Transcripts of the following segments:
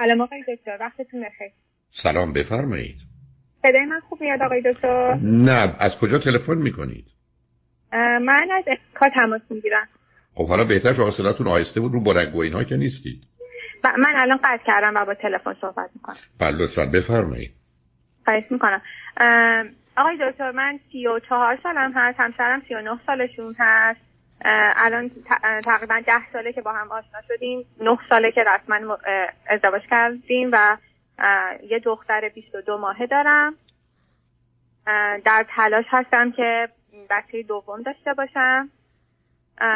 سلام آقای دکتر وقتتون بخیر. سلام بفرمایید. صدای من خوب میاد آقای دکتر؟ نه از کجا تلفن می‌کنید؟ من از افکا تماس می‌گیرم. خب حالا بهتر شما صداتون آهسته بود رو بلنگو اینها که نیستید. من الان قطع کردم و با تلفن صحبت می‌کنم. بله لطفا بفرمایید. خواهش می‌کنم. آقای دکتر من سی و چهار سالم هست همسرم سی و نه سالشون هست. الان تقریبا ده ساله که با هم آشنا شدیم. نه ساله که رسما ازدواج کردیم و یه دختر 22 ماهه دارم. در تلاش هستم که بچه دوم داشته باشم.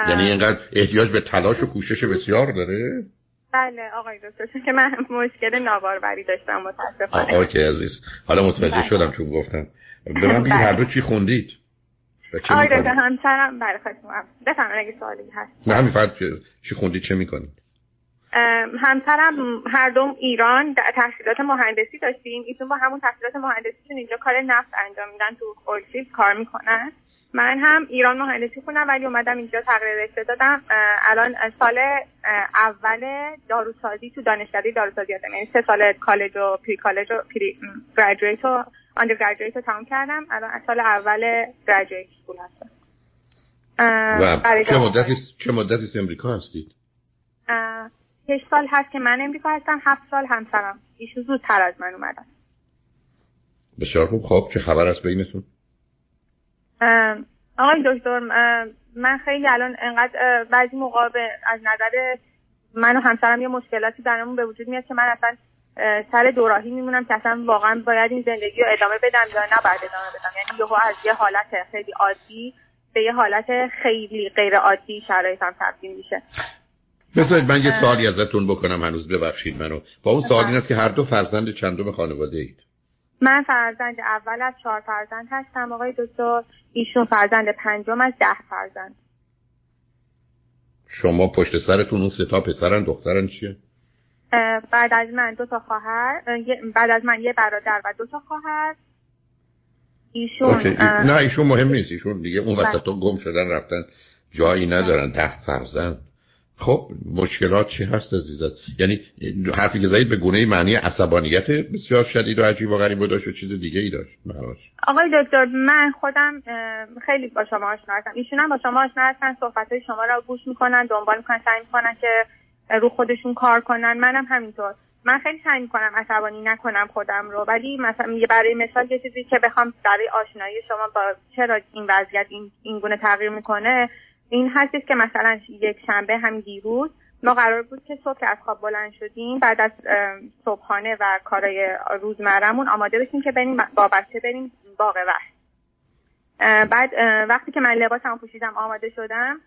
یعنی اینقدر احتیاج به تلاش و کوشش بسیار داره؟ بله آقای دکتر چون که من مشکل ناباروری داشتم متاسفانه. آقای عزیز. حالا متوجه بله. شدم چون گفتم. به من بگید هر دو چی خوندید. دکتر همسرم بله خواهش بفرمایید اگه سوالی هست. نه همین فقط چی خوندید چه می‌کنید همسرم هر دوم ایران تحصیلات مهندسی داشتیم. ایشون با همون تحصیلات مهندسیشون اینجا کار نفت انجام میدن تو اولفیلد کار می‌کنن. من هم ایران مهندسی خوندم ولی اومدم اینجا تغییر رشته دادم. الان سال اول داروسازی تو دانشکده داروسازی هستم یعنی سه سال کالج و پری کالج و پری graduate و undergraduate رو تمام کردم. الان سال اول graduate school هستم. چه مدتی چه مدتی امریکا هستید؟ شش سال هست که من امریکا هستم هفت سال همسرم. ایشون زودتر از من اومدن. بسیار خوب. خب چه خبر است بینتون؟ آقای دکتر من خیلی الان انقدر بعضی موقع از نظر من و همسرم یه مشکلاتی درمون به وجود میاد که من اصلا سر دوراهی میمونم که اصلا واقعا باید این زندگی رو ادامه بدم یا نباید ادامه بدم. یعنی یهو از یه حالت خیلی عادی به یه حالت خیلی غیر عادی شرایطم تبدیل میشه. بذارید من یه سوالی ازتون بکنم هنوز ببخشید منو. با اون سوال این است که هر دو فرزند چندم خانواده اید من فرزند اول از چهار فرزند هستم. آقای دکتر ایشون فرزند پنجم از ده فرزند. شما پشت سرتون اون سه تا پسرن دخترن چیه؟ بعد از من دو تا خواهر بعد از من یه برادر و دو تا خواهر. ایشون نه ایشون مهم نیست. ایشون دیگه اون وسط گم شدن رفتن جایی ندارن. ده فرزند. خب مشکلات چی هست عزیزت یعنی حرفی که زدید به گونه معنی عصبانیت بسیار شدید و عجیب و غریب و داشت و چیز دیگه ای داشت. آقای دکتر من خودم خیلی با شما آشنا هستم. ایشون هم با شما آشنا هستن صحبت های شما را گوش می‌کنن دنبال می‌کنن سعی می‌کنن که رو خودشون کار کنن. منم همینطور. من خیلی سعی می‌کنم عصبانی نکنم خودم رو ولی مثلا برای مثال یه چیزی که بخوام برای آشنایی شما با چرا این وضعیت این, این گونه تغییر می‌کنه این هستش که مثلا یک شنبه هم دیروز ما قرار بود که صبح که از خواب بلند شدیم بعد از صبحانه و کارای روزمرمون آماده بشیم که بریم با بچه بریم باغ وحش. بعد وقتی که من لباسم پوشیدم آماده شدم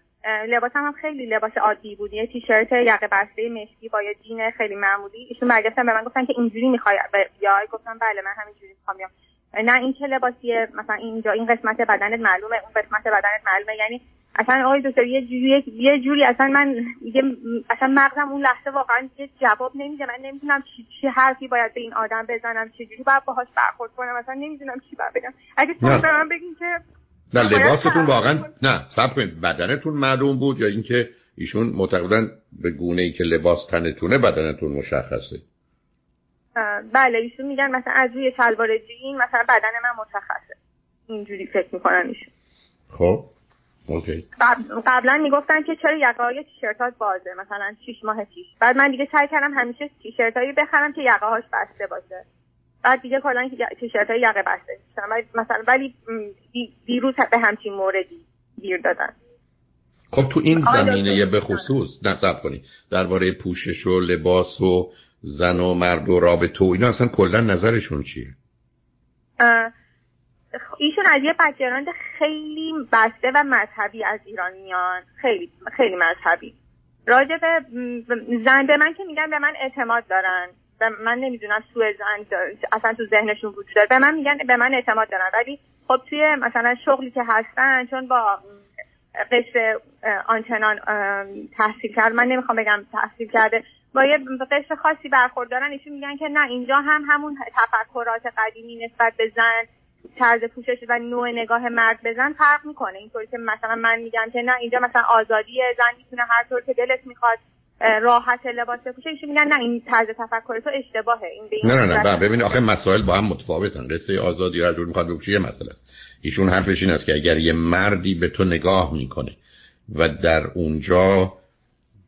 لباسم هم خیلی لباس عادی بود. یه تیشرت یقه بسته مشکی با یه جین خیلی معمولی. ایشون برگشتن به من گفتن که اینجوری می‌خوای بیای گفتم بله من همینجوری می‌خوام بیام. نه این چه لباسیه مثلا اینجا این قسمت بدنت معلومه اون قسمت بدنت معلومه. یعنی اصلا آقای دکتر یه جوری یه جوری اصلا من دیگه اصلا مغزم اون لحظه واقعا یه جواب نمیده. من نمی‌دونم چی چی حرفی باید به این آدم بزنم چه جوری باید باهاش برخورد کنم. اصلا نمی‌دونم چی باید بگم. اگه تو من بگین که نه لباستون واقعا نه صبر کنید. بدنتون معلوم بود یا اینکه ایشون معتقدن به گونه ای که لباس تنتونه بدنتون مشخصه؟ بله ایشون میگن مثلا از روی شلوار جین مثلا بدن من مشخصه. اینجوری فکر می‌کنن ایشون. خب. اوکی. قبلا می‌گفتن که چرا یقه های تیشرتات بازه مثلا 6 ماه پیش. بعد من دیگه سعی کردم همیشه تیشرت هایی بخرم که یقه هاش بسته باشه. بعد دیگه کلا تیشرت های یقه بسته مثلا ولی دیروز به همچین موردی گیر دادن. خب تو این زمینه به خصوص نصب کنی. درباره پوشش و لباس و زن و مرد و رابطه و اینا اصلا کلا نظرشون چیه؟ ایشون از یه background خیلی بسته و مذهبی از ایرانیان. خیلی خیلی مذهبی. راجع به زن به من که میگن به من اعتماد دارن. من نمی‌دونم سوء زن اصلا تو ذهنشون وجود داره. به من میگن به من اعتماد دارن. ولی خب توی مثلا شغلی که هستن چون با قشر آنچنان تحصیل کرد من نمی‌خوام بگم تحصیل کرده با یه قشر خاصی برخوردارن ایشون میگن که نه اینجا هم همون تفکرات قدیمی نسبت به زن طرز پوشش و نوع نگاه مرد بزن فرق می‌کنه. اینطوری که مثلا من میگم که نه اینجا مثلا آزادی زن می‌تونه هر طور که دلت می‌خواد راحت لباس بپوشه. ایشون میگن نه این طرز تفکر تو اشتباهه. این به نه نه نه ببین آخه مسائل با هم متفاوتن. قصه آزادی هر جور می‌خواد بپوشه یه مسئله است. ایشون حرفش این است که اگر یه مردی به تو نگاه می‌کنه و در اونجا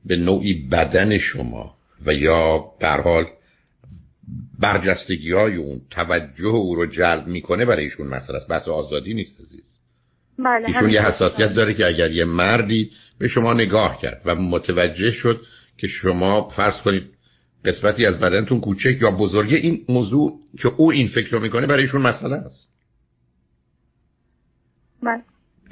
به نوعی بدن شما و یا به حال برجستگی های اون توجه او رو جلب می‌کنه برای ایشون مسئله است. بس آزادی نیست عزیز. بله ایشون یه حساسیت داره که اگر یه مردی به شما نگاه کرد و متوجه شد که شما فرض کنید قسمتی از بدنتون کوچک یا بزرگه این موضوع که او این فکر رو می‌کنه برای ایشون مسئله است. بله.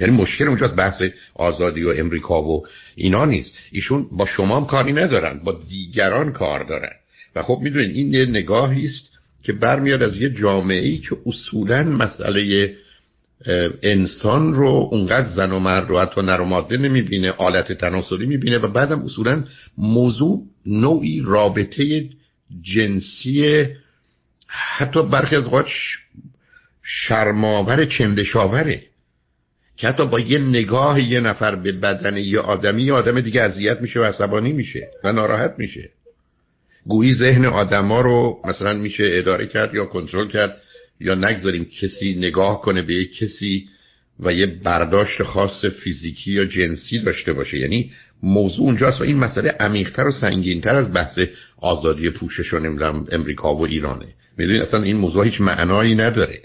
یعنی مشکل اونجاست بحث آزادی و امریکا و اینا نیست. ایشون با شما هم کاری ندارن با دیگران کار دارن. و خب می‌دونین این یه نگاهی است که برمیاد از یه جامعه ای که اصولا مسئله انسان رو اونقدر زن و مرد رو حتی نر و ماده نمی‌بینه آلت تناسلی می‌بینه و بعدم اصولا موضوع نوعی رابطه جنسی حتی برخی از اوقات شرماور چندشاوره که حتی با یه نگاه یه نفر به بدن یه آدمی یه آدم دیگه اذیت میشه و عصبانی میشه و ناراحت میشه. گویی ذهن آدما رو مثلا میشه اداره کرد یا کنترل کرد یا نگذاریم کسی نگاه کنه به یک کسی و یه برداشت خاص فیزیکی یا جنسی داشته باشه. یعنی موضوع اونجاست و این مسئله عمیقتر و سنگینتر از بحث آزادی پوشش و نمی‌دونم امریکا و ایرانه. می‌دونید اصلا این موضوع هیچ معنایی نداره.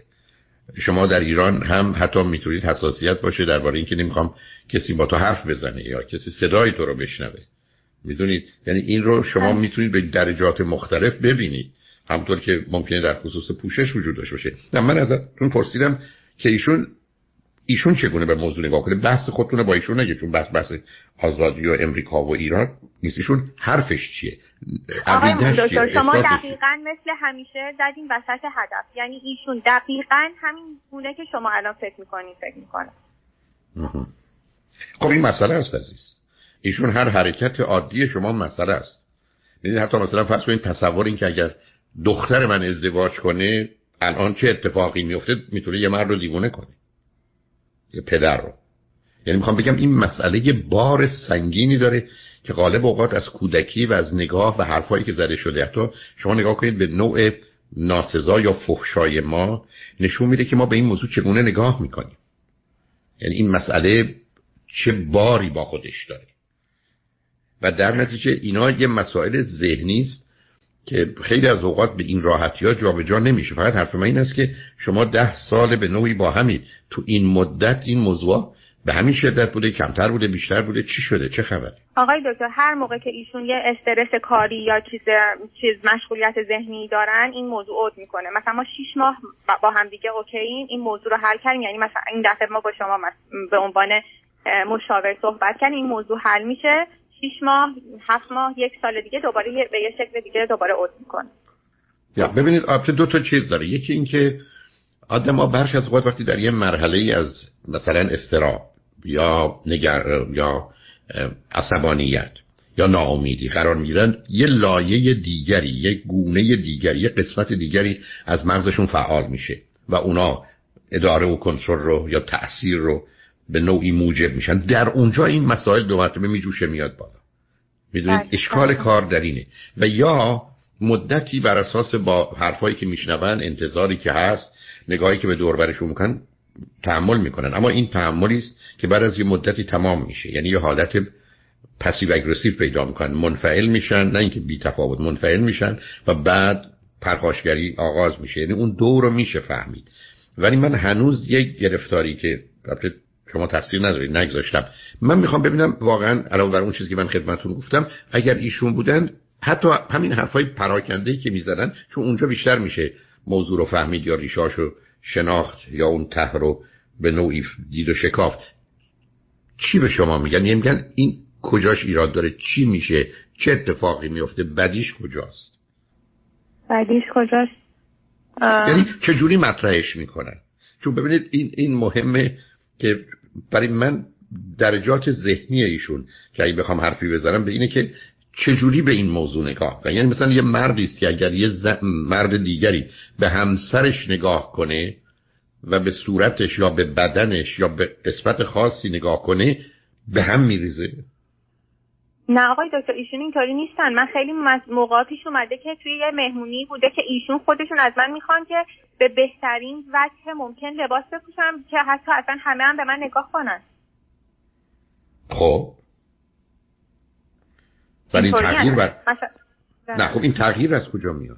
شما در ایران هم حتی می‌تونید حساسیت باشه درباره اینکه نمی‌خوام کسی با تو حرف بزنه یا کسی صدای تو رو بشنوه. می‌دونید؟ یعنی این رو شما می‌تونید به درجات مختلف ببینید. همطور که ممکنه در خصوص پوشش وجود داشته باشه. نه من ازتون پرسیدم که ایشون ایشون چگونه به موضوع نگاه کنه؟ بحث خودتونه با ایشون نگه چون بحث بحث آزادی و امریکا و ایران نیست. ایشون حرفش چیه؟ آقای چیه؟ شما دقیقا مثل همیشه زدین وسط هدف. یعنی ایشون دقیقا همین گونه که شما الان فکر می‌کنین فکر می‌کنه خب این مسئله است عزیز. ایشون هر حرکت عادی شما مسئله است. یعنی حتی مثلا فرض کنید تصور این که اگر دختر من ازدواج کنه الان چه اتفاقی میفته؟ می‌تونه یه مرد رو دیوونه کنه. یه پدر رو. یعنی می‌خوام بگم این مسئله بار سنگینی داره که غالب اوقات از کودکی و از نگاه و حرفایی که زده شده حتی شما نگاه کنید به نوع ناسزا یا فحشای ما نشون میده که ما به این موضوع چگونه نگاه می‌کنیم. یعنی این مسئله چه باری با خودش داره؟ و در نتیجه اینا یه مسائل ذهنی است که خیلی از اوقات به این راحتی ها جابجا نمیشه. فقط حرف من این است که شما ده سال به نوعی با همین تو این مدت این موضوع به همین شدت بوده کمتر بوده بیشتر بوده چی شده؟ چه خبره؟ آقای دکتر هر موقع که ایشون یه استرس کاری یا چیز چیز مشغولیت ذهنی دارن این موضوع عود می‌کنه. مثلا ما شیش ماه با هم دیگه اوکییم این موضوع رو حل کردیم. یعنی مثلا این دفعه ما با شما به عنوان مشاور صحبت کردیم این موضوع حل میشه. شیش ماه هفت ماه یک سال دیگه دوباره به یه شکل دیگه دوباره عود می‌کنه. یا ببینید البته دو تا چیز داره. یکی اینکه آدم ها برخی از اوقات وقتی در یه مرحله ای از مثلا استراب یا نگر یا عصبانیت یا ناامیدی قرار می‌گیرن یه لایه دیگری یه گونه دیگری یه قسمت دیگری از مغزشون فعال میشه و اونا اداره و کنترل رو یا تاثیر رو به نوعی موجب میشن. در اونجا این مسائل دو مرتبه میجوشه میاد بالا. می‌دونید بله، اشکال بله. کار در اینه. و یا مدتی بر اساس با حرفایی که میشنون انتظاری که هست نگاهی که به دور برشون می‌کنن تحمل می‌کنن. اما این تحملی است که بعد از یه مدتی تمام میشه. یعنی یه حالت passive aggressive پیدا می‌کنن. منفعل میشن نه اینکه بی تفاوت منفعل میشن و بعد پرخاشگری آغاز میشه. یعنی اون دو رو میشه فهمید. ولی من هنوز یک گرفتاری که شما تفسیر ندارید نگذاشتم. من می‌خوام ببینم واقعا علاوه بر اون چیزی که من خدمتتون گفتم اگر ایشون بودن حتی همین حرفای پراکنده که می‌زدن چون اونجا بیشتر میشه موضوع رو فهمید یا ریشاش رو شناخت یا اون ته رو به نوعی دید و شکافت. چی به شما میگن؟ یعنی میگن این کجاش ایراد داره؟ چی میشه؟ چه اتفاقی میفته بدیش کجاست؟ بدیش کجاست؟ یعنی چجوری مطرحش می‌کنن؟ چون ببینید این این مهمه که برای من درجات ذهنی ایشون که اگه بخوام حرفی بزنم به اینه که چجوری به این موضوع نگاه کنه یعنی مثلا یه مردی است که اگر یه مرد دیگری به همسرش نگاه کنه و به صورتش یا به بدنش یا به قسمت خاصی نگاه کنه به هم میریزه؟ نه آقای دکتر ایشون اینطوری نیستن. من خیلی موقع پیش اومده که توی یه مهمونی بوده که ایشون خودشون از من می‌خوان که به بهترین وجه ممکن لباس بپوشم که حتی اصلا همه هم به من نگاه کنن. خب. ولی این تغییر بر... نه خب این تغییر از کجا میاد؟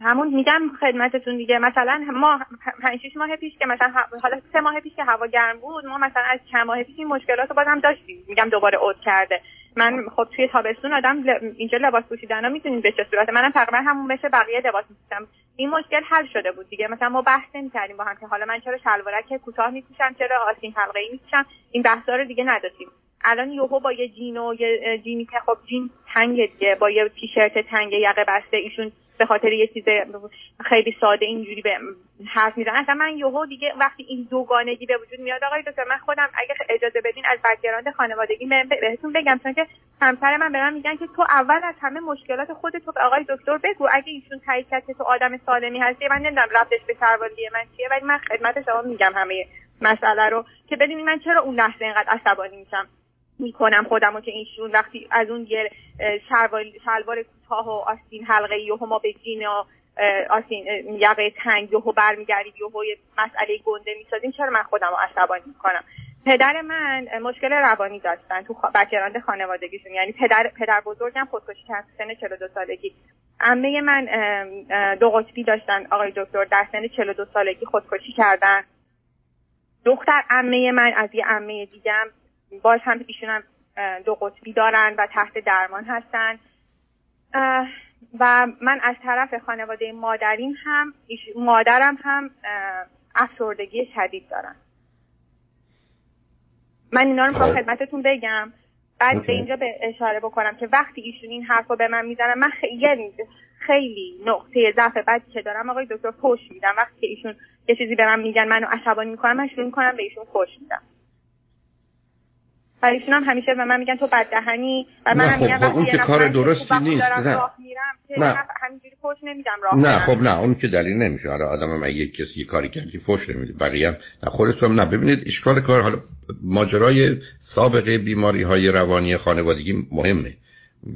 همون میگم خدمتتون دیگه. مثلا ما پنج ماه پیش که مثلا حالا سه ماه پیش که هوا گرم بود ما مثلا از چند ماه پیش این مشکلات رو بازم داشتیم. میگم دوباره اوت کرده. من خب توی تابستون آدم اینجا لباس پوشیدن ها می‌تونیم به چه صورت منم تقریبا همون مثل بقیه لباس میپوشم این مشکل حل شده بود دیگه. مثلا ما بحث نمی‌کردیم با هم که حالا من چرا شلوارک کوتاه میپوشم چرا آستین حلقه ای میپوشم. این بحثا رو دیگه نداشتیم. الان یوهو با یه جین و یه جینی که خب جین تنگ دیگه با یه تیشرت تنگ یقه بسته ایشون به خاطر یه چیز خیلی ساده اینجوری به حرف می‌زنن اصلا من یهو دیگه وقتی این دوگانگی به وجود میاد آقای دکتر من خودم اگه اجازه بدین از background خانوادگی بهتون بگم چون که همسر من به من میگن که تو اول از همه مشکلات خودت به آقای دکتر بگو. اگه ایشون تایید کرد که تو آدم سالمی هستی من نمی‌دونم ربطش به سربازی من چیه ولی من خدمت شما میگم همه مسئله رو که ببینید من چرا اون لحظه اینقدر عصبانی میشم. می‌کنم خودمو که ایشون وقتی از اون یه شلوار کوتاه و آستین حلقه یهو ما به جین و آستین یقه تنگ یهو برمیگردیم یهو یه مسئله گنده می‌سازیم چرا من خودم رو عصبانی می‌کنم؟ پدر من مشکل روانی داشتن تو بکراند خانوادگیشون یعنی پدر پدر بزرگم خودکشی کرد سن 42 سالگی. عمه من دو قطبی داشتن آقای دکتر در سن 42 سالگی خودکشی کردن. دختر عمه من از یه عمه دیگم باز هم ایشون هم دو قطبی دارن و تحت درمان هستن. و من از طرف خانواده مادریم هم مادرم هم افسردگی شدید دارن. من اینا رو می‌خوام خب. خدمتتون بگم. بعد به اینجا به اشاره بکنم که وقتی ایشون این حرف رو به من می‌زنن من خیلی خیلی نقطه ضعف بعدی که دارم آقای دکتر فوش میدم. وقتی که ایشون یه چیزی به من میگن منو عصبانی می‌کنم من شروع می‌کنم به ایشون فوش میدم. و ایشون هم همیشه به من میگن تو بددهنی و من هم میگم خب اون که کار درستی نیست نه. نه. همینجوری فوش نمیدم راه نه خب نه اون که دلیل نمیشه. حالا آدم هم یک کسی یه کاری کرد که فوش نمیده بقیه هم. نه خودتون نه. ببینید اشکال کار حالا ماجرای سابقه بیماری های روانی خانوادگی مهمه.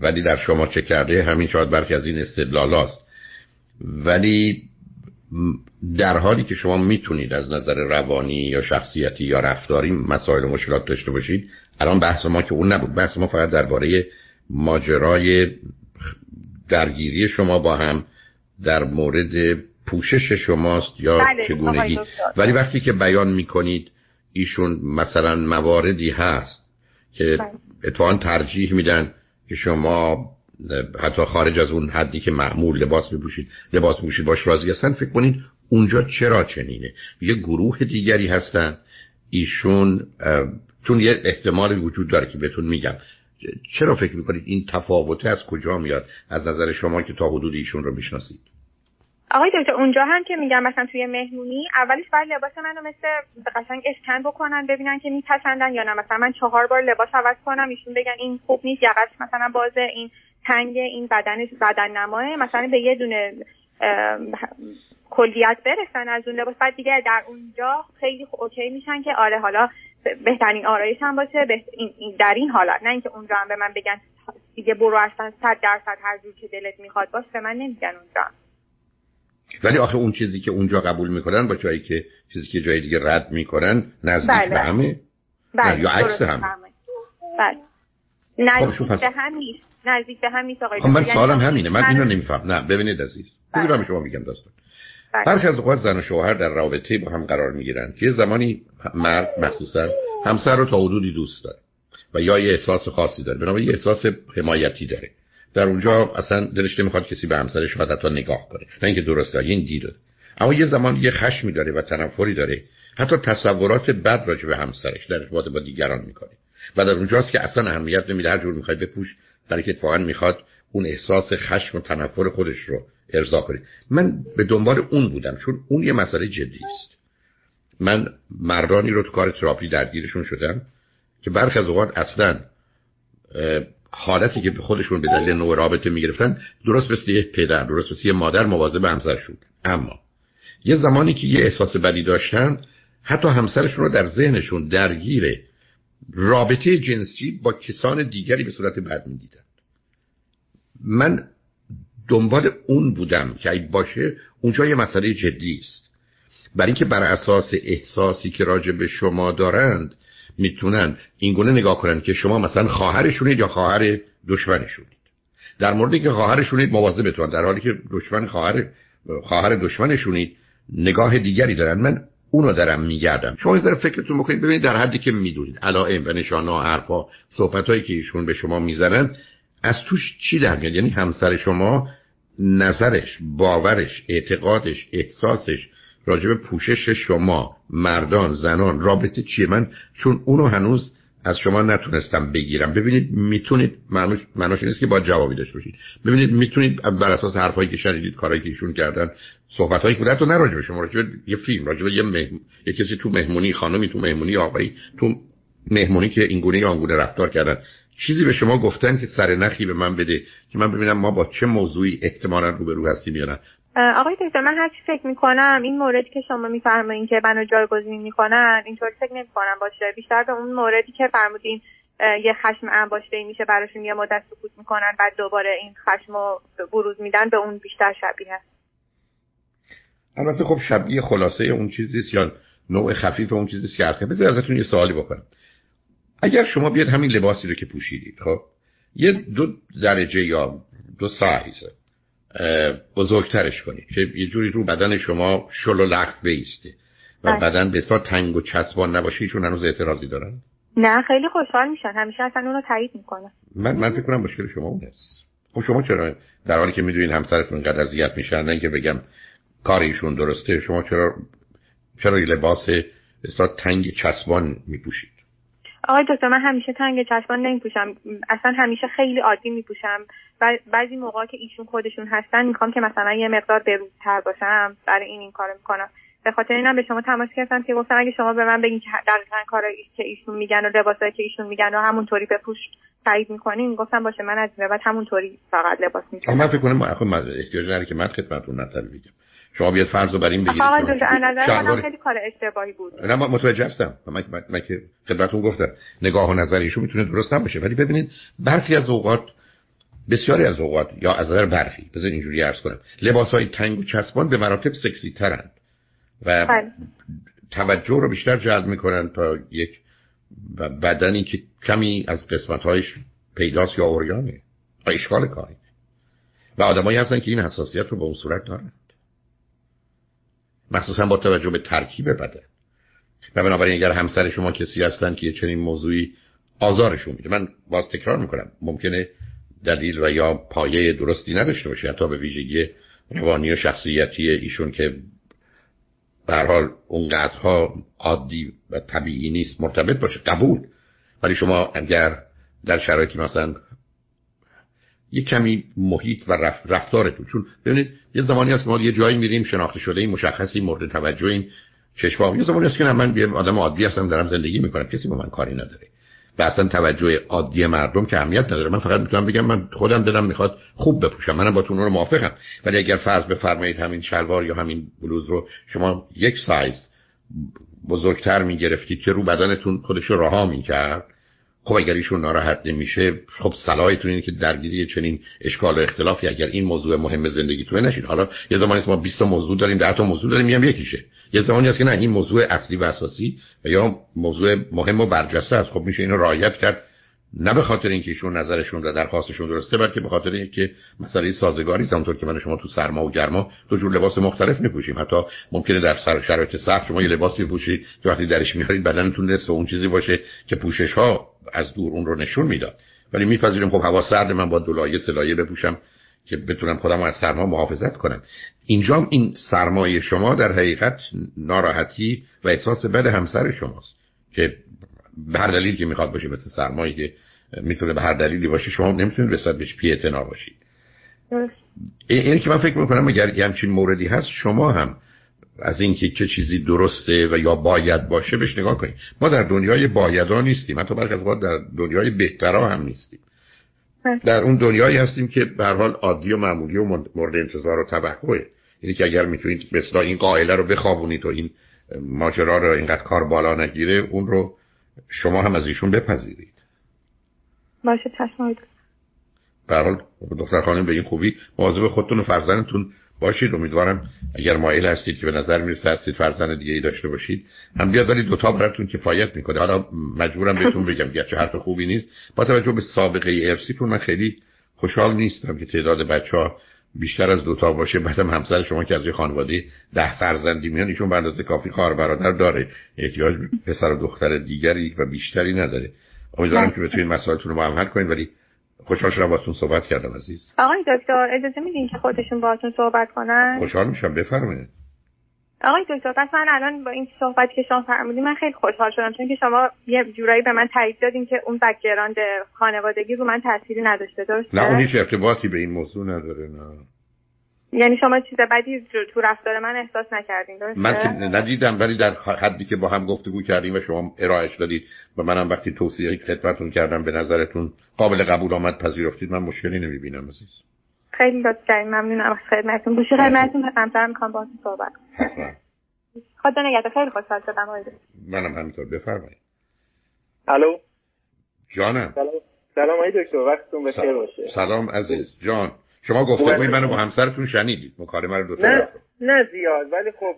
ولی در شما چه کرده همین شاید برخی از این استدلالاست ولی در حالی که شما می‌تونید از نظر روانی یا شخصیتی یا رفتاری مسائل و مشکلات داشته باشید الان بحث ما که اون نبود. بحث ما فقط درباره ماجرای درگیری شما با هم در مورد پوشش شماست یا بله، چگونگی. ولی وقتی که بیان می‌کنید ایشون مثلا مواردی هست که بله. اتفاقا ترجیح میدن که شما حتی خارج از اون حدی که معمول لباس بپوشید لباس بپوشید باش راضی هستن فکر کنید اونجا چرا چنینه؟ یه گروه دیگری هستن. ایشون چون یه احتمال وجود داره که بهتون میگم. چرا فکر می‌کنید این تفاوته از کجا میاد؟ از نظر شما که تا حدود ایشون رو می‌شناسید. آقای دکتر اونجا هم که میگم مثلا توی مهمونی اولیش باید لباس منو مثل قشنگ اسکن بکنن ببینن که میپسندن یا نه. مثلا من چهار بار لباس عوض کنم ایشون بگن این خوب نیست یقش مثلا بازه این تنگ این بدن بدن نماه مثلا به یه دونه کلیت برسن از اون لباس. بعد دیگه در اونجا خیلی اوکی میشن که آره حالا بهترین آرایش هم باشه در این حالت. نه اینکه اونجا هم به من بگن دیگه برو اصلا صد درصد هر جور که دلت می‌خواد باش به من نمیگن اونجا. ولی آخه اون چیزی که اونجا قبول می‌کنن با جایی که چیزی که جای دیگه رد می‌کنن نزدیک بله. به همه؟ بله. یا عکس هم بله. نزدیک خب به هم نیست. نزدیک به هم نیست آقای من یعنی سوالم همینه. من اینو نمیفهم. نه ببینید عزیز. بله. شما میگم داستان. برخی از اوقات زن و شوهر در رابطه با هم قرار می‌گیرن که یه زمانی مرد مخصوصا همسر رو تا حدودی دوست داره و یا یه احساس خاصی داره. بنابراین یه احساس حمایتی داره. در اونجا اصلا دلش نمی‌خواد کسی به همسرش شاید حتی نگاه کنه. نه اینکه درسته این دید. اما یه زمان یه خشمی داره و تنفری داره. حتی تصورات بد راجع به همسرش در ارتباط با دیگران می‌کنه. و در اونجاست که اصلا اهمیت نمیده. هر جور می‌خوای بپوش در که اتفاقا می‌خواد اون احساس خشم و تنفر خودش رو ارضا کنه. من به دنبال اون بودم چون اون یه مسئله جدی است. من مردانی رو تو کار تراپی درگیرشون شدم که برخی از اوقات اصلا حالتی که به خودشون به دلیل نوع رابطه می‌گرفتن درست مثل یه پدر درست مثل یه مادر مواظب همسرشون. اما یه زمانی که یه احساس بدی داشتن حتی همسرشون رو در ذهنشون درگیر رابطه جنسی با کسان دیگری به صورت بد می‌دیدن. من دنبال اون بودم که اگه باشه اونجا یه مسئله جدی است. برای اینکه بر اساس احساسی که راجع به شما دارند می‌تونن اینگونه نگاه کنن که شما مثلا خواهرشونید یا خواهر دشمنشونید. در موردی که خواهرشونید مواظبتون در حالی که دشمن خواهر خواهر دشمنشونید نگاه دیگری دارن. من اونو دارم میگردم. شما از فکرتون بکنید ببینید در حدی که می‌دونید. علائم و نشانه و حرفا صحبتهایی که ایشون به شما می‌زنن از توش چی در میاد؟ یعنی همسر شما نظرش باورش اعتقادش احساسش راجب پوشش شما مردان زنان رابطه چیه؟ من چون اونو هنوز از شما نتونستم بگیرم. ببینید می‌تونید معنوش نیست که با جوابی داشته باشید. ببینید می‌تونید بر اساس حرفایی که شنیدید کارهایی که ایشون کردن صحبت هایی که تو نه شما راجع یه فیلم راجع یه مهم... یه کسی تو مهمونی خانمی تو مهمونی آقایی تو مهمونی که اینگونه یا آنگونه رفتار کردن. چیزی به شما گفتن که سر نخی به من بده که من ببینم ما با چه موضوعی احتمالا روبرو هستیم یا نه. آقای دکتر من هر چی فکر می‌کنم این موردی که شما میفرمایین که منو جایگزین می‌کنن اینطوری فکر نمی‌کنم. باشه بیشتر به اون موردی که فرمودین یه خشم انباشته میشه براشون یه مدت سکوت می‌کنن بعد دوباره این خشم رو بروز میدن به اون بیشتر شبیه. البته خب شبیه خلاصه اون چیزیست یا نوع خفیف اون چیزیست که هست بذار ازتون یه سوالی بکنم. اگر شما بیاد همین لباسی رو که پوشیدید خب یه دو درجه یا دو سایز بزرگترش کنید که یه جوری رو بدن شما شل و لخت بیسته و بله. بدن بسیار تنگ و چسبان نباشه ایشون هنوز اعتراضی دارن؟ نه خیلی خوشحال میشن. همیشه اصلا اونو تایید می‌کنن. من من فکر کنم مشکل شما اون است خب شما چرا در حالی که می‌دونین همسرتون قد اذیت میشن نه که بگم کار ایشون درسته شما چرا چرا لباس اصلا تنگ چسبان میپوشید؟ آقای دکتر من همیشه تنگ چشمان نمیپوشم. اصلا همیشه خیلی عادی میپوشم. بعضی موقع که ایشون خودشون هستن می‌خوام که مثلا یه مقدار بروزتر باشم. برای این این کارو می‌کنم. به خاطر اینم به شما تماس گرفتم که گفتم اگه شما به من بگین که دقیقا کارایی که ایشون میگن و لباسایی که ایشون میگن و همونطوری بپوش تایید می‌کنین گفتم باشه من از این بعد همونطوری فقط لباس میپوشم. من فکر کنم احتیاج نداره که من خدمتتون نطر بگم شما بیاد فرض رو بر این بگیرید آقا نظر من خیلی کار اشتباهی بود. نه من متوجه هستم. من, من, که خدمتتون گفتم. نگاه و نظر ایشون می‌تونه درست نباشه. ولی ببینید برخی از اوقات بسیاری از اوقات یا از نظر برخی بذار اینجوری عرض کنم. لباس های تنگ و چسبان به مراتب سکسی ترند. و بله. توجه رو بیشتر جلب می‌کنن تا یک بدنی که کمی از قسمت هایش پیداست یا اوریانه. و اشکال کاری. و آدمایی هستن که این حساسیت رو به اون صورت دارن. مخصوصا با توجه به ترکیب بدن. و بنابراین اگر همسر شما کسی هستن که چنین موضوعی آزارشون میده. من باز تکرار می‌کنم. ممکنه دلیل و یا پایه درستی نداشته باشه حتی به ویژگی روانی و شخصیتی ایشون که به حال اونقدرها عادی و طبیعی نیست مرتبط باشه قبول. ولی شما اگر در شرایطی مثلا یه کمی محیط و رف... رفتارتون. چون ببینید یه زمانی هست ما یه جایی میریم شناخته شده این مشخصی مورد توجه این چشمام یه زمانی هست که من یه آدم عادی هستم دارم زندگی می‌کنم کسی با من کاری نداره. و اصلا توجه عادی مردم که اهمیت نداره. من فقط می‌تونم بگم من خودم دلم می‌خواد خوب بپوشم. منم با رو موافقم. ولی اگر فرض بفرمایید همین شلوار یا همین بلوز رو شما یک سایز بزرگتر می‌گرفتید که رو بدنتون خودش رو رها می‌کرد خب اگر ایشون ناراحت نمیشه خب صلاحتون اینه که درگیری چنین اشکال و اختلافی اگر این موضوع مهم زندگیتونه نشید حالا یه زمانی ما 20 تا موضوع داریم 10 تا موضوع داریم میام یکیشه. یه زمانی هست که نه این موضوع اصلی و اساسی و یا موضوع مهم و برجسته است. خب میشه اینو رعایت کرد. نه به خاطر اینکه ایشون نظرشون و درخواستشون درسته بلکه به خاطر اینکه مسئله سازگاری است همونطور که من شما تو سرما و گرما دو جور لباس مختلف میپوشیم. حتی ممکنه در سر شرایط سخت شما یه لباسی بپوشید که وقتی درش میارید بدنتون نصف اون چیزی باشه که پوشش ها از دور اون رو نشون می‌داد. ولی میپذیریم خب هوا سرد من با دولایه سلایه بپوشم که بتونم خودم از سرما محافظت کنم. اینجا این سرمایه شما در حقیقت ناراحتی و احساس بد همسر شماست که به هر دلیلی که می‌خواد باشه مثل سرمایه که می‌تونه به هر دلیلی باشه شما نمی‌تونید رسالت بهش پی باشید اینه که من فکر می‌کنم اگر یه همچین موردی هست شما هم از اینکه چه چیزی درسته و یا باید باشه بهش نگاه کنید. ما در دنیای بایدا نیستیم. حتی برخی از در دنیای بهترا هم نیستیم. در اون دنیایی هستیم که به حال عادی و معمولی و مورد انتظار و توقعه. یعنی که اگر می‌تونید مثلا این قائله رو بخوابونید و این ماجرا رو اینقدر کار بالا نگیره اون رو شما هم از ایشون بپذیرید. باشه چشم به دختر خانم به این خوبی مواظب خودتون و فرزندتون باشید. امیدوارم اگر مایل هستید که به نظر می‌رسه هستید فرزند دیگه ای داشته باشید هم بیاد. ولی دوتا براتون کفایت می‌کنه. حالا مجبورم بهتون بگم گرچه حرف خوبی نیست. با توجه به سابقه ارسیتون من خیلی خوشحال نیستم که تعداد بچه ها بیشتر از دوتا باشه بعدم همسر شما که از یه خانواده ده فرزندی میان ایشون به اندازه کافی خواهر برادر داره. احتیاج پسر و دختر دیگری و بیشتری نداره. امیدوارم که بتونید مسائلتون رو با هم حل کنید ولی خوشحال شدم باهاتون صحبت کردم عزیز. آقای دکتر اجازه میدین که خودشون باهاتون صحبت کنن؟ خوشحال میشم. بفرمایید. آقای دکتر پس من الان با این صحبتی که شما فرمودین من خیلی خوشحال شدم چون که شما یه جورایی به من تایید دادین که اون background خانوادگی رو من تأثیری نداشته درسته؟ نه اون هیچ ارتباطی به این موضوع نداره نه. یعنی شما چیز بدی تو رفتار من احساس نکردین درسته؟ من که ندیدم ولی در حدی که با هم گفتگو کردیم و شما ارائهش دادید و منم وقتی توصیه خدمتتون کردم به نظرتون قابل قبول آمد پذیرفتید من مشکلی نمی‌بینم عزیز. خیلی لطف کردین ممنونم. از خدمتتون. گوشی خدمتتون همسرم می‌خوام باهاتون صحبت. خدا نگهدار. خیلی خوشحال شدم. آقای منم همینطور. بفرمایید. الو؟ جانم. سلام. سلام آقای دکتر. وقتتون بخیر باشه. سلام عزیز. جان شما گفته منو با همسرتون شنیدید. مکالمه رو دو نه نه زیاد. ولی خب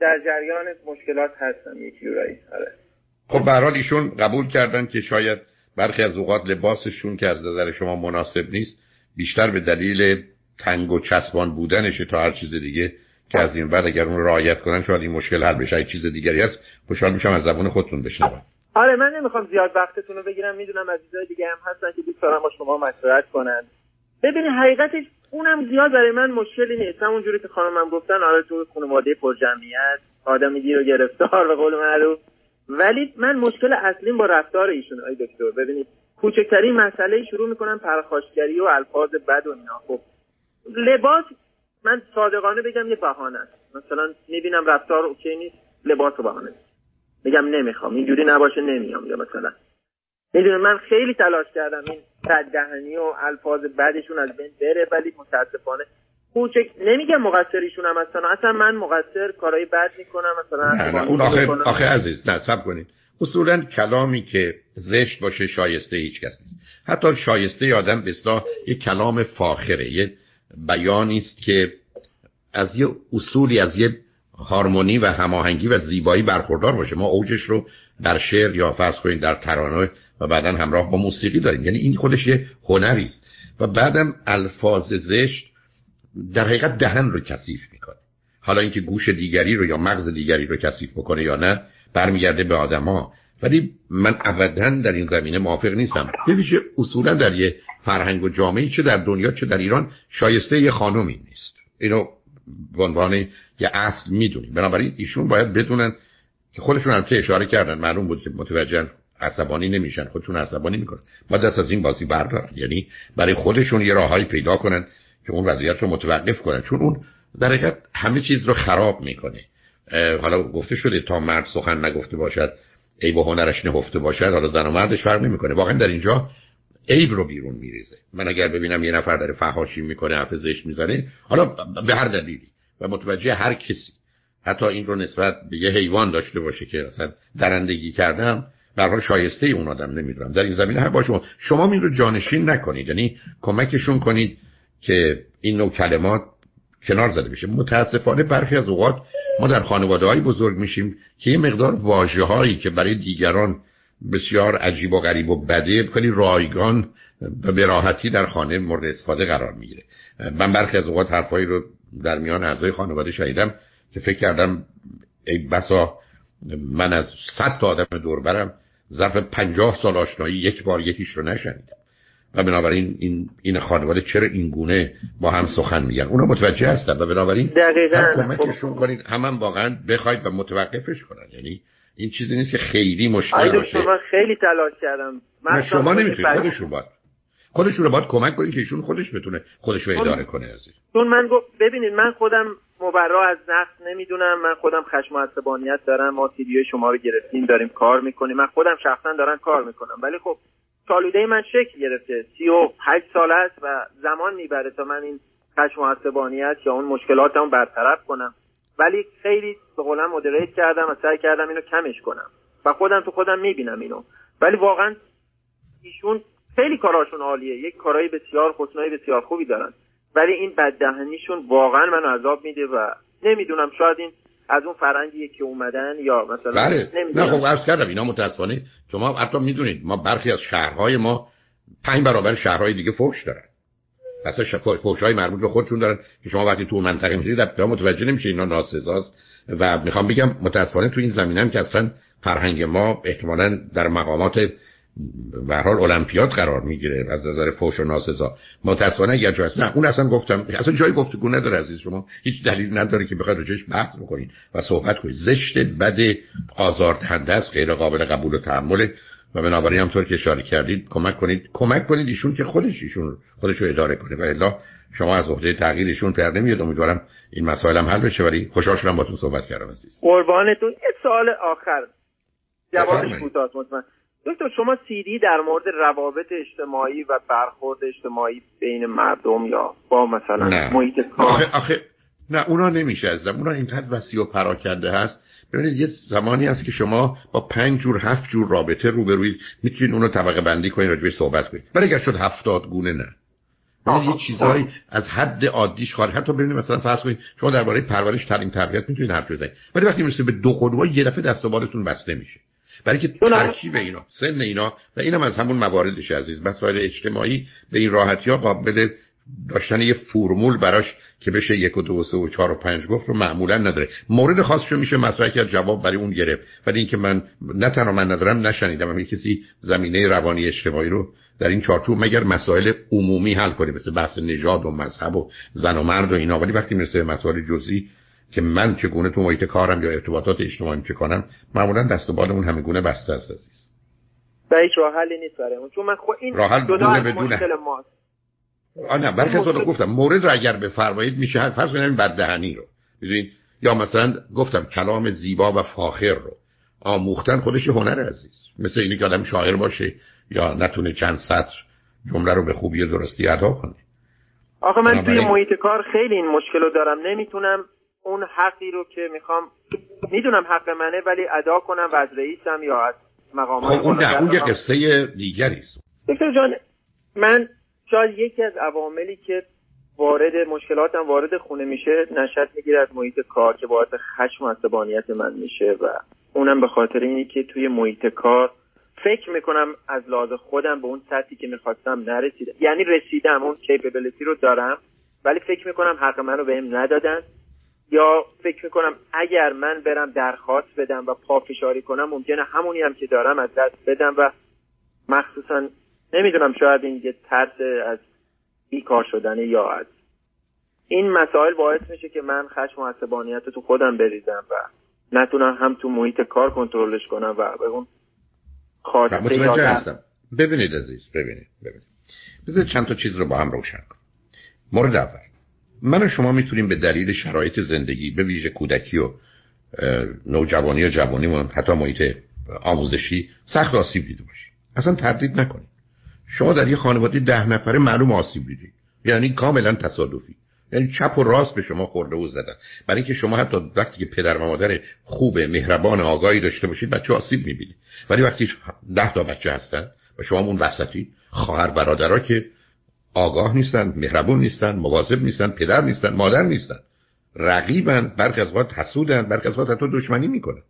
در جریان مشکلات هستم. یک جورایی. آره. خب به ایشون قبول کردن که شاید برخی از اوقات لباسشون که از نظر شما مناسب نیست بیشتر به دلیل تنگ و چسبان بودنشه تا هر چیز دیگه که از این بعد اگر اون رعایت کنن شاید این مشکل حل بشه. چیز دیگری هست خوشحال میشم از زبون خودتون بشنوم. آره من نمی‌خوام زیاد وقتتون رو بگیرم. می‌دونم عزیزای دیگه هم هستن که دوست دارم با شما مشورت کنن. ببینید حقیقتش اونم زیاد برای من مشکلی نیست. همونجوری که خانمم گفتن آره تو خانواده پر جمعیت آدم گیر و گرفتار به قول معروف. ولی من مشکل اصلیم با رفتار ایشون آی دکتر. ببینید کوچکترین مسئله شروع می‌کنن پرخاشگری و الفاظ بد و اینا. خب لباس من صادقانه بگم یه بهانه است. مثلا می‌بینم رفتار اوکی نیست لباس و بهانه میگم نمی‌خوام اینجوری نباشه نمیام. یا مثلا می‌دونه من خیلی تلاش کردم این دهنی و الفاظ بعدشون از بین بره ولی متاسفانه کوچک نمیگم مقصریشون هم هستن اصلا من مقصر کارهای بد می‌کنم مثلا نه نه اون آخه, آخه عزیز نه سب کنید. اصولا کلامی که زشت باشه شایسته هیچ کس نیست. حتی شایسته آدم به یک کلام فاخره یه بیانی است که از یه اصولی از یه هارمونی و هماهنگی و زیبایی برخوردار باشه. ما اوجش رو در شعر یا فرض کنید در ترانه و بعدا همراه با موسیقی داریم. یعنی این خودش یه هنری است. و بعدم الفاظ زشت در حقیقت دهن رو کثیف می‌کنه. حالا اینکه گوش دیگری رو یا مغز دیگری رو کثیف بکنه یا نه برمیگرده به آدما. ولی من ابدا در این زمینه موافق نیستم. ببینید اصولا در یه فرهنگ و جامعه چه در دنیا چه در ایران شایسته یه خانومی نیست. اینو به عنوان یه اصل می‌دونیم. بنابراین ایشون باید بدونن که خودشون هم اشاره کردن. معلوم بود که متوجه عصبانی نمیشن. خودشون عصبانی می‌کنن. با دست از این بازی بردارن یعنی برای خودشون یه راههایی پیدا کنن که اون وضعیت رو متوقف کنن. چون اون در حقیقت همه چیز رو خراب می‌کنه. حالا گفته شده تا مرد سخن نگفته باشد ای و هنرش نهفته باشد حالا زن و مردش فرق نمی‌کنه. واقعا در اینجا عیب رو بیرون میریزه. من اگر ببینم یه نفر داره فحاشی می‌کنه حرف زشت می‌زنه حالا به هر دلیلی و متوجه هر کسی حتی این رو نسبت به یه حیوان داشته باشه که اصلا درندگی کردم حال شایسته اون آدم نمی‌دونم. در این زمینه هر با شما شما این رو جانشین نکنید. یعنی کمکشون کنید که این نوع کلمات کنار زده بشه. متاسفانه برخی از اوقات ما در خانواده بزرگ میشیم که یه مقدار واجه هایی که برای دیگران بسیار عجیب و غریب و بده خیلی رایگان و به راحتی در خانه مورد استفاده قرار می‌گیره. من برخی از اوقات حرفایی رو در میان اعضای خانواده شنیدم که فکر کردم ای بسا من از صد تا آدم دوربرم ظرف پنجاه سال آشنایی یک بار یکیش رو نشنیدم. و بنابراین این این خانواده چرا این گونه با هم سخن میگن؟ اونا متوجه هستن و بنابراین دقیقاً. کمکشون کنید هم, هم واقعا بخواید و متوقفش کنن. یعنی این چیزی نیست که خیلی مشکل باشه. من خیلی تلاش کردم. من شما نمی‌تونید. خودشون باید. خودشون رو باید کمک کنید که ایشون خودش بتونه خودش رو اداره کنه عزیز. چون من گفت ببینید من خودم مبرا از نقص نمی‌دونم. من خودم خشم و عصبانیت دارم. ما سیدیو شما رو گرفتیم داریم کار می‌کنیم. من خودم شخصا دارم کار می‌کنم. ولی خب سالوده من شکل گرفته. سی و هشت سال است و زمان می‌بره تا من این خشم و یا اون مشکلاتم برطرف کنم. ولی خیلی به قولم مدریت کردم و سعی کردم اینو کمش کنم. و خودم تو خودم می‌بینم اینو. ولی واقعا ایشون خیلی کاراشون عالیه. یک کارهای بسیار خوشنای بسیار خوبی دارن. ولی این بددهنیشون واقعا منو عذاب میده و نمی‌دونم شاید این از اون فرنگیه که اومدن یا مثلا بله. نه خب عرض کردم اینا متاسفانه شما حتی می‌دونید ما برخی از شهرهای ما پنج برابر شهرهای دیگه فوش دارن. اصلا فوش های مربوط به خودشون دارن که شما وقتی تو منطقه میشید در متوجه نمیشه اینا ناسزاست. و می‌خوام بگم متاسفانه تو این زمینه هم که اصلا فرهنگ ما احتمالا در مقامات به حال المپیاد قرار می‌گیره از نظر فوش و ناسزا. متاسفانه اگر جای نه اون اصلا گفتم اصلا جای گفتگو نداره عزیز شما. هیچ دلیل نداره که بخواید روش بحث بکنید و صحبت کنید. زشت بد آزاردهنده است غیر قابل قبول و تحمل. و بنابراین همطور که اشاره کردید کمک کنید. کمک کنید ایشون که خودش ایشون خودش رو اداره کنه. و الا شما از عهده تغییرشون پر نمیاد. امیدوارم این مسائل هم حل بشه. ولی خوشحال شدم با تو صحبت کردم عزیز. قربانتون. یه سوال آخر. جوابش کوتاه مطمئن. دکتر شما سیدی در مورد روابط اجتماعی و برخورد اجتماعی بین مردم یا با مثلا نه. محیط کار؟ آخه, آخه نه اونا نمیشه ازم اونا اینقدر وسیع و پراکنده هست. ببینید یه زمانی هست که شما با پنج جور هفت جور رابطه روبروید می‌تونید اونو طبقه بندی کنید راجبش صحبت کنید. ولی اگر شد هفتاد گونه نه. یه چیزهایی از حد عادیش خارج. حتی ببینید مثلا فرض کنید شما درباره پرورش تعلیم تربیت می‌تونید حرف بزنید. ولی وقتی می‌رسه به دو قلوها یه دفعه دست و بالتون بسته میشه. برای که ترکیب اینا سن اینا و اینم از همون مواردش عزیز. مسائل اجتماعی به این راحتی ها قابل داشتن یه فرمول براش که بشه یک و دو و سه و چهار و پنج گفت رو معمولا نداره. مورد خاصشو میشه مطرح کرد جواب برای اون گرفت. ولی اینکه من نه تنها من ندارم نشنیدم. هم کسی زمینه روانی اجتماعی رو در این چارچوب مگر مسائل عمومی حل کنه مثل بحث نژاد و مذهب و زن و مرد و اینا. ولی وقتی می‌رسه مسائل جزئی که من چگونه تو محیط کارم یا ارتباطات اجتماعی چه کنم معمولا دست و بالمون همه گونه بسته است عزیز. و هیچ راه حلی نیست برای اون چون من خب این راه حل دونه بدونه آ نه. گفتم مورد رو اگر بفرمایید میشه فرض کنیم بددهنی رو. ببینید یا مثلا گفتم کلام زیبا و فاخر رو. آموختن خودش هنر عزیز. مثل اینی که آدم شاعر باشه یا نتونه چند سطر جمله رو به خوبی درستی ادا کنه. آخه من توی محیط کار خیلی این مشکل رو دارم. نمی‌تونم اون حقی رو که می‌خوام می‌دونم حق منه ولی ادا کنم و از رئیسم یا از مقام خب اون نه اون یه قصه دیگری است. دکتر جان من شاید یکی از عواملی که وارد مشکلاتم وارد خونه میشه نشد می‌گیره از محیط کار که باعث خشم و عصبانیت من میشه و اونم به خاطر اینی که توی محیط کار فکر می‌کنم از لحاظ خودم به اون سطحی که می‌خواستم نرسیدم. یعنی رسیدم اون کیپبلیتی رو دارم ولی فکر می‌کنم حق منو بهم ندادن. یا فکر می‌کنم اگر من برم درخواست بدم و پافشاری کنم ممکنه همونی هم که دارم از دست بدم و مخصوصا نمی‌دونم شاید این یه ترس از بیکار شدن یا از این مسائل باعث میشه که من خشم و عصبانیت تو خودم بریزم و نتونم هم تو محیط کار کنترلش کنم و به اون هستم. ببینید عزیز ببینید ببینید. بذار چند تا چیز رو با هم روشن کنم مورد اول. من و شما می‌تونیم به دلیل شرایط زندگی به ویژه کودکی و نوجوانی و جوانی و حتی محیط آموزشی سخت آسیب دیده باشید اصلا تردید نکنید شما در یه خانواده ده نفره معلوم آسیب دیدید. یعنی کاملا تصادفی. یعنی چپ و راست به شما خورده و زدن. برای اینکه شما حتی وقتی که پدر و مادر خوب مهربان آگاهی داشته باشید بچه آسیب می‌بینید. ولی وقتی ده تا بچه هستن و شما اون وسطی خواهر برادرها که آگاه نیستن مهربون نیستن مواظب نیستن پدر نیستن مادر نیستن. رقیبن برخی از وقت حسودن برخی از وقت حتی دشمنی می‌کنن.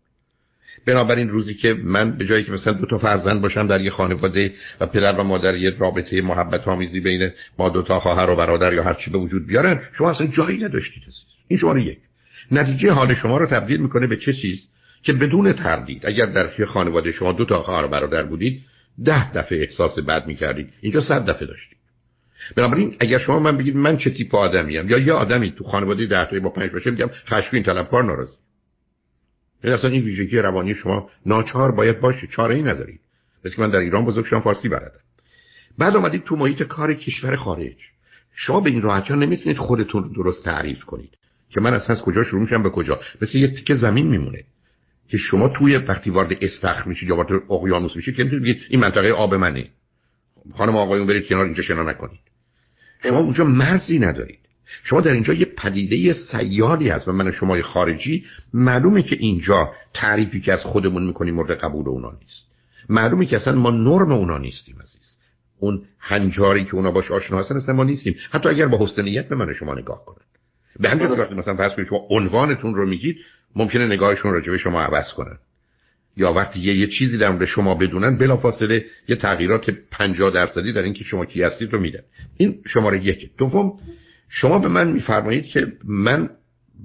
بنابراین روزی که من به جایی که مثلا دو تا فرزند باشم در یه خانواده و پدر و مادر یه رابطه محبت آمیزی بین ما دو تا خواهر و برادر یا هر چی به وجود بیارن شما اصلا جایی نداشتید این شما یک. نتیجه حال شما رو تبدیل می‌کنه به چه چیز؟ که بدون تردید اگر در یه خانواده شما دو تا خواهر و برادر بودید ده دفعه احساس بد می‌کردید. اینجا صد دفعه داشتید. بنابراین اگر شما من بگید من چه تیپ آدمیم یا یه آدمی تو خانواده ده با پنج باشه میگم خشمگین طلبکار ناراضی. یعنی اصلا این ویژگی روانی شما ناچار باید باشه چاره ای ندارید. مثل که من در ایران بزرگ شدم فارسی بلدم. بعد آمدید تو محیط کار کشور خارج. شما به این راحتی ها نمی‌تونید خودتون درست تعریف کنید که من اصلا از کجا شروع میشم به کجا. مثل یه تیکه زمین میمونه که شما توی وقتی وارد استخر میشید یا وارد اقیانوس میشید که این منطقه آب منه. خانم آقایون برید کنار اینجا شنا نکنید. شما اونجا مرزی ندارید. شما در اینجا یه پدیده سیالی هست و من شما خارجی. معلومه که اینجا تعریفی که از خودمون می‌کنیم مورد قبول اونا نیست. معلومه که اصلا ما نرم اونا نیستیم عزیز. اون هنجاری که اونا باش آشنا هستن اصلا ما نیستیم. حتی اگر با حسن نیت به من شما نگاه کنن. به همین مثلا فرض کنید شما عنوانتون رو میگید ممکنه نگاهشون راجع به شما عوض کنن. یا وقتی یه, یه چیزی در مورد شما بدونن بلافاصله یه تغییرات 50 درصدی در اینکه شما کی هستید رو میدن این شماره یک. دوم شما به من میفرمایید که من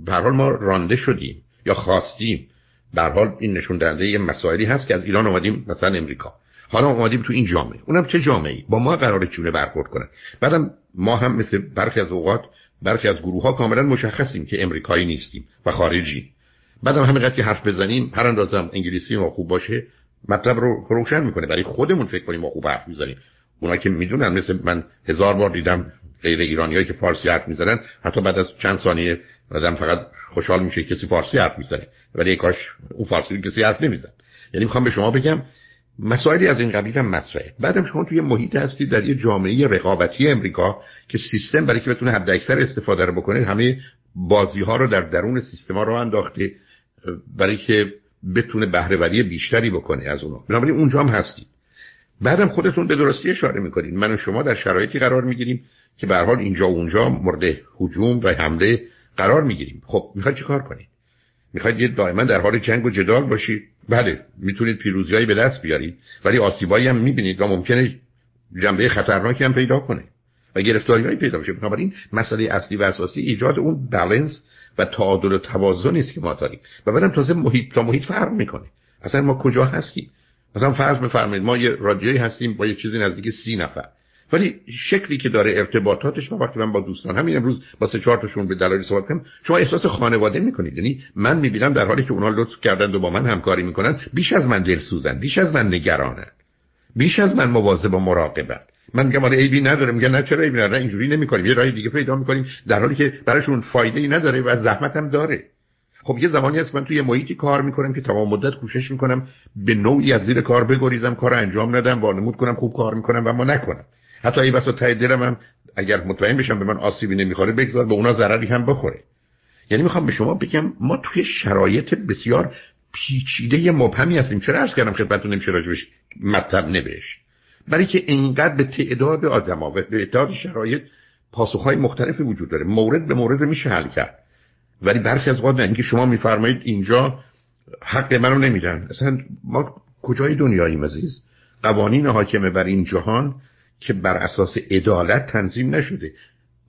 به حال ما رانده شدیم یا خواستیم. به حال این نشون دهنده یه مسائلی هست که از ایران اومدیم مثلا امریکا. حالا اومدیم تو این جامعه. اونم چه جامعه ای با ما قرار چونه برخورد کنن. بعدم ما هم مثل برخی از اوقات برخی از گروه ها کاملا مشخصیم که امریکایی نیستیم و خارجی بعدم همینقدر که حرف بزنیم هر اندازم انگلیسی ما خوب باشه مطلب رو روشن می‌کنه. برای خودمون فکر کنیم ما خوب حرف می‌زنیم. اونا که می‌دونن مثل من هزار بار دیدم غیر ایرانیایی که فارسی حرف می‌زنن حتی بعد از چند ثانیه آدم فقط خوشحال میشه کسی فارسی حرف می‌زنه. ولی کاش اون فارسی کسی حرف نمیزن یعنی می‌خوام به شما بگم مسائلی از این قبیل هم مطرحه. بعدم شما توی محیط هستید در یه جامعه رقابتی امریکا که سیستم برای که بتونه حد اکثر استفاده رو بکنه همه بازی ها رو در درون سیستم رو انداخته. برای که بتونه بهرهوری بیشتری بکنه از اونها بنابراین اونجا هم هستید بعدم خودتون به درستی اشاره می‌کنید من و شما در شرایطی قرار می‌گیریم که به حال اینجا و اونجا مورد هجوم و حمله قرار می‌گیریم. خب می‌خواید چیکار کنید می‌خواید دائما در حال جنگ و جدال باشید؟ بله می‌تونید پیروزیایی به دست بیارید. ولی آسیبایی هم می‌بینید و ممکنه جنبه خطرناکی هم پیدا کنه و گرفتاریهایی پیدا بشه. بنابراین مسئله اصلی و اساسی ایجاد اون بالانس و تعادل و توازنی است که ما داریم. و بعدم تازه محیط تا محیط فرق می‌کنه. اصلا ما کجا هستیم؟ مثلا فرض بفرمایید ما یه رادیویی هستیم با یه چیزی نزدیک سی نفر. ولی شکلی که داره ارتباطاتش و وقتی من با دوستان همین امروز با سه چهار تاشون به دلایل صحبت کنم شما احساس خانواده می‌کنید. یعنی من می‌بینم در حالی که اونا لطف کردن و با من همکاری می‌کنن بیش از من دلسوزن بیش از من نگرانن بیش از من مواظب و من میگم آره ایبی نداره میگن نه چرا ایبی نداره؟ اینجوری نمی‌کنیم یه راه دیگه پیدا می‌کنیم در حالی که براشون فایده ای نداره و زحمت هم داره. خب یه زمانی هست من توی محیطی کار می‌کنم که تمام مدت کوشش می‌کنم به نوعی از زیر کار بگریزم کار انجام ندم وانمود کنم خوب کار می‌کنم و ما نکنم. حتی این وسط ته دلم هم اگر مطمئن بشم به من آسیبی نمی‌خوره بگذار به اونا ضرری هم بخوره. یعنی می‌خوام به شما بگم ما توی شرایط بسیار پیچیده مبهمی هستیم. چرا عرض کردم خدمتتون نمیشه راجبش مطلب نوشت؟ برای که اینقدر به تعداد آدما و به تعداد شرایط پاسخهای مختلفی وجود داره. مورد به مورد میشه حل کرد. ولی برخی از اوقات اینکه شما میفرمایید اینجا حق منو نمیدن. اصلا ما کجای دنیاییم عزیز؟ قوانین حاکمه بر این جهان که بر اساس عدالت تنظیم نشده.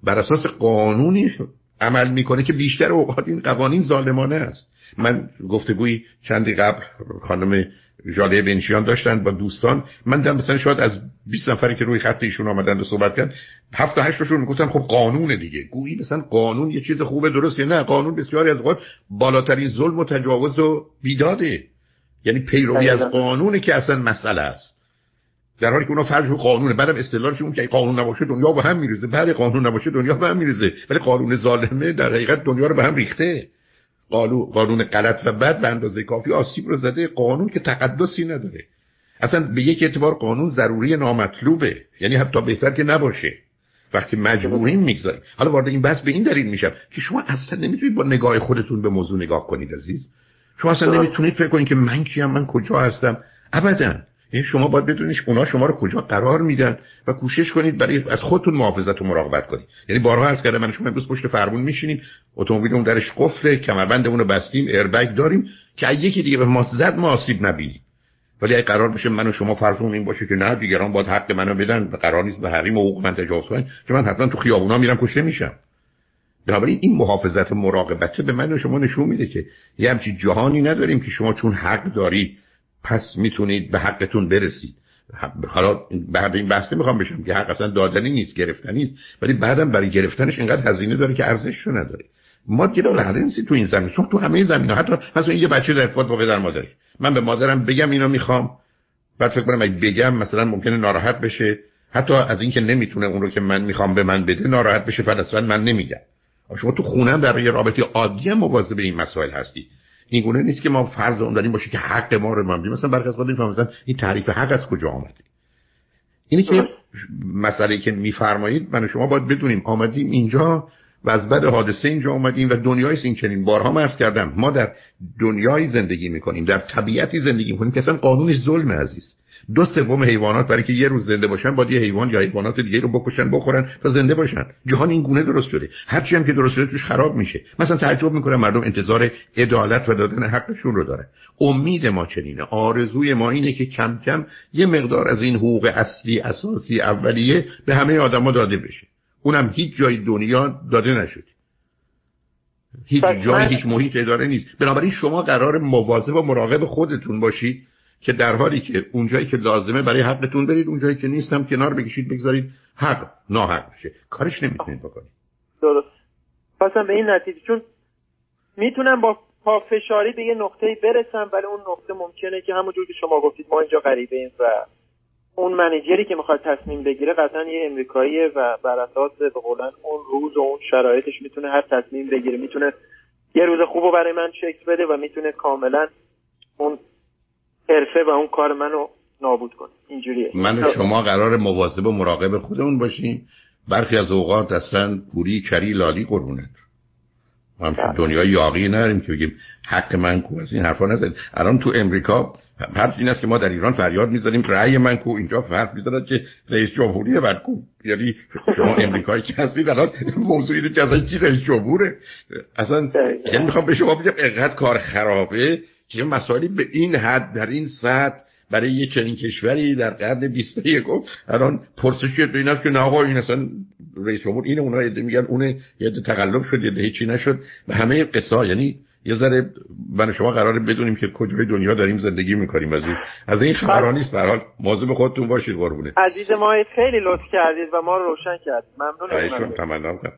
بر اساس قانونی عمل می‌کنه که بیشتر اوقات این قوانین ظالمانه است. من گفتگوی چندی قبل خانم جاله بنشیان داشتن با دوستان. من دیدم مثلا شاید از 20 نفری که روی خط ایشون آمدن و صحبت کردن هفت تا هشتشون می‌گفتن خب قانون دیگه. گویی مثلا قانون یه چیز خوبه درسته؟ نه قانون بسیاری از اوقات بالاترین ظلم و تجاوز و بیداده. یعنی پیروی از قانونه که اصلا مسئله است. در حالی که اونا فرض رو قانونه بعدم اصطلاحش اون که قانون نباشه دنیا به هم میریزه. بعد قانون نباشه دنیا به هم میریزه. ولی قانون ظالمه در حقیقت دنیا رو به هم ریخته. قانون غلط و بد به اندازه کافی آسیب رو زده قانون که تقدسی نداره. اصلا به یک اعتبار قانون ضروری نامطلوبه. یعنی حتی بهتر که نباشه. وقتی مجبوریم می‌گذاریم. حالا وارد این بحث به این دلیل میشم که شما اصلا نمی‌تونید با نگاه خودتون به موضوع نگاه کنید عزیز. شما اصلا نمی‌تونید فکر کنید که من کیم من کجا هستم. ابدا. یعنی شما باید بدونید اونا شما رو کجا قرار میدن و کوشش کنید برای از خودتون محافظت و مراقبت کنید. یعنی بارها عرض کردم من شما امروز پشت فرمون میشینیم اتومبیل اون درش قفله کمربندمون رو بستیم ایربگ داریم که یکی دیگه به ما زد ما آسیب نبینیم. ولی اگه قرار بشه من و شما فرضون این باشه که نه دیگران باید حق منو بدن و قرار نیست به حریم و حقوق من تجاوز کنن که من حتما تو خیابونا میرم کشته میشم. بنابراین این محافظت مراقبت به من و شما نشون میده که یه همچین جهانی نداریم که شما چون حق دارید پس می‌تونید به حقتون برسید. حالا بعد این بحث می‌خوام بشم که حق اصلا دادنی نیست گرفتنی نیست ولی بعدم برای گرفتنش اینقدر هزینه داره که ارزش رو نداره. ما دیگه بلنسی تو این زمین چون تو همه زمین حتی مثلا یه بچه در ارتباط با پدر مادرش. من به مادرم بگم اینو می‌خوام. بعد فکر کنم اگه بگم مثلا ممکنه ناراحت بشه. حتی از اینکه نمی‌تونه اون رو که من می‌خوام به من بده ناراحت بشه بعد من نمیگم. شما تو خونم برای رابطه عادی مواظب این مسائل هستی. این گونه نیست که ما فرض اون داریم باشه که حق ما رو ممنون مثلا برخی از مثلا این تعریف حق از کجا آمده. اینی که مسئله که میفرمایید من شما باید بدونیم. آمدیم اینجا و از بعد حادثه اینجا اومدیم و دنیای این چنین. بارها مرز کردم ما در دنیای زندگی می‌کنیم در طبیعتی زندگی می‌کنیم که اصلا قانونش ظلم عزیز. دو سوم حیوانات برای که یه روز زنده باشن باید یه حیوان یا حیوانات دیگه رو بکشن بخورن تا زنده باشن. جهان این گونه درست شده. هرچی هم که درست شده توش خراب میشه. مثلا تعجب می‌کنه مردم انتظار عدالت و دادن حقشون رو داره امید ما چنینه. آرزوی ما اینه که کم کم یه مقدار از این حقوق اصلی اساسی اولیه به همه آدما داده بشه. اونم هیچ جای دنیا داده نشد هیچ جای هیچ محیط اداره نیست. بنابراین شما قرار مواظب و مراقب خودتون باشید. که در حالی که اونجایی که لازمه برای حقتون برید اونجایی که نیستم کنار بکشید بگذارید حق ناحق بشه. کارش نمی‌تونید بکنید. درست. پسم به این نتیجه چون می‌تونم با پافشاری به یه نقطه برسم ولی اون نقطه ممکنه که همونجور که شما گفتید ما اینجا غریبه ایم و اون منیجری که می‌خواد تصمیم بگیره قطعا یه امریکاییه و بر اساس به قولن اون روز و اون شرایطش می‌تونه هر تصمیم بگیره. می‌تونه یه روز خوب برای من شکل بده و می‌تونه کاملا اون حرفه و اون کار منو نابود کنه اینجوریه. من و شما قرار مواظب و مراقب خودمون باشیم. برخی از اوقات اصلا پوری کری لالی قربونت. ما هم دنیا یاقی نریم که بگیم حق من کو از این حرفا نزد الان تو امریکا حرف این است که ما در ایران فریاد می‌زنیم رأی من کو؟ اینجا حرف می‌زنن که رئیس جمهوری بعد کو؟ یعنی شما امریکایی که هستید الان موضوعی که اصلا کی رئیس جمهوره؟ اصلا یعنی می‌خوام به شما بگم اینقدر کار خرابه که مسائلی به این حد در این سطح برای یه چنین کشوری در قرن 21 الان پرسش به این است که نه آقا این اصلا رئیس جمهور اینه اونها یه میگن اونه یه تقلب شد یه هیچی نشد. و همه قصه یعنی یه ذره من شما قراره بدونیم که کجای دنیا داریم زندگی می‌کنیم عزیز. از این خبرها نیست به حال مواظب خودتون باشید قربونه عزیز ما خیلی لطف کردید و ما رو روشن کرد ممنون تمنا.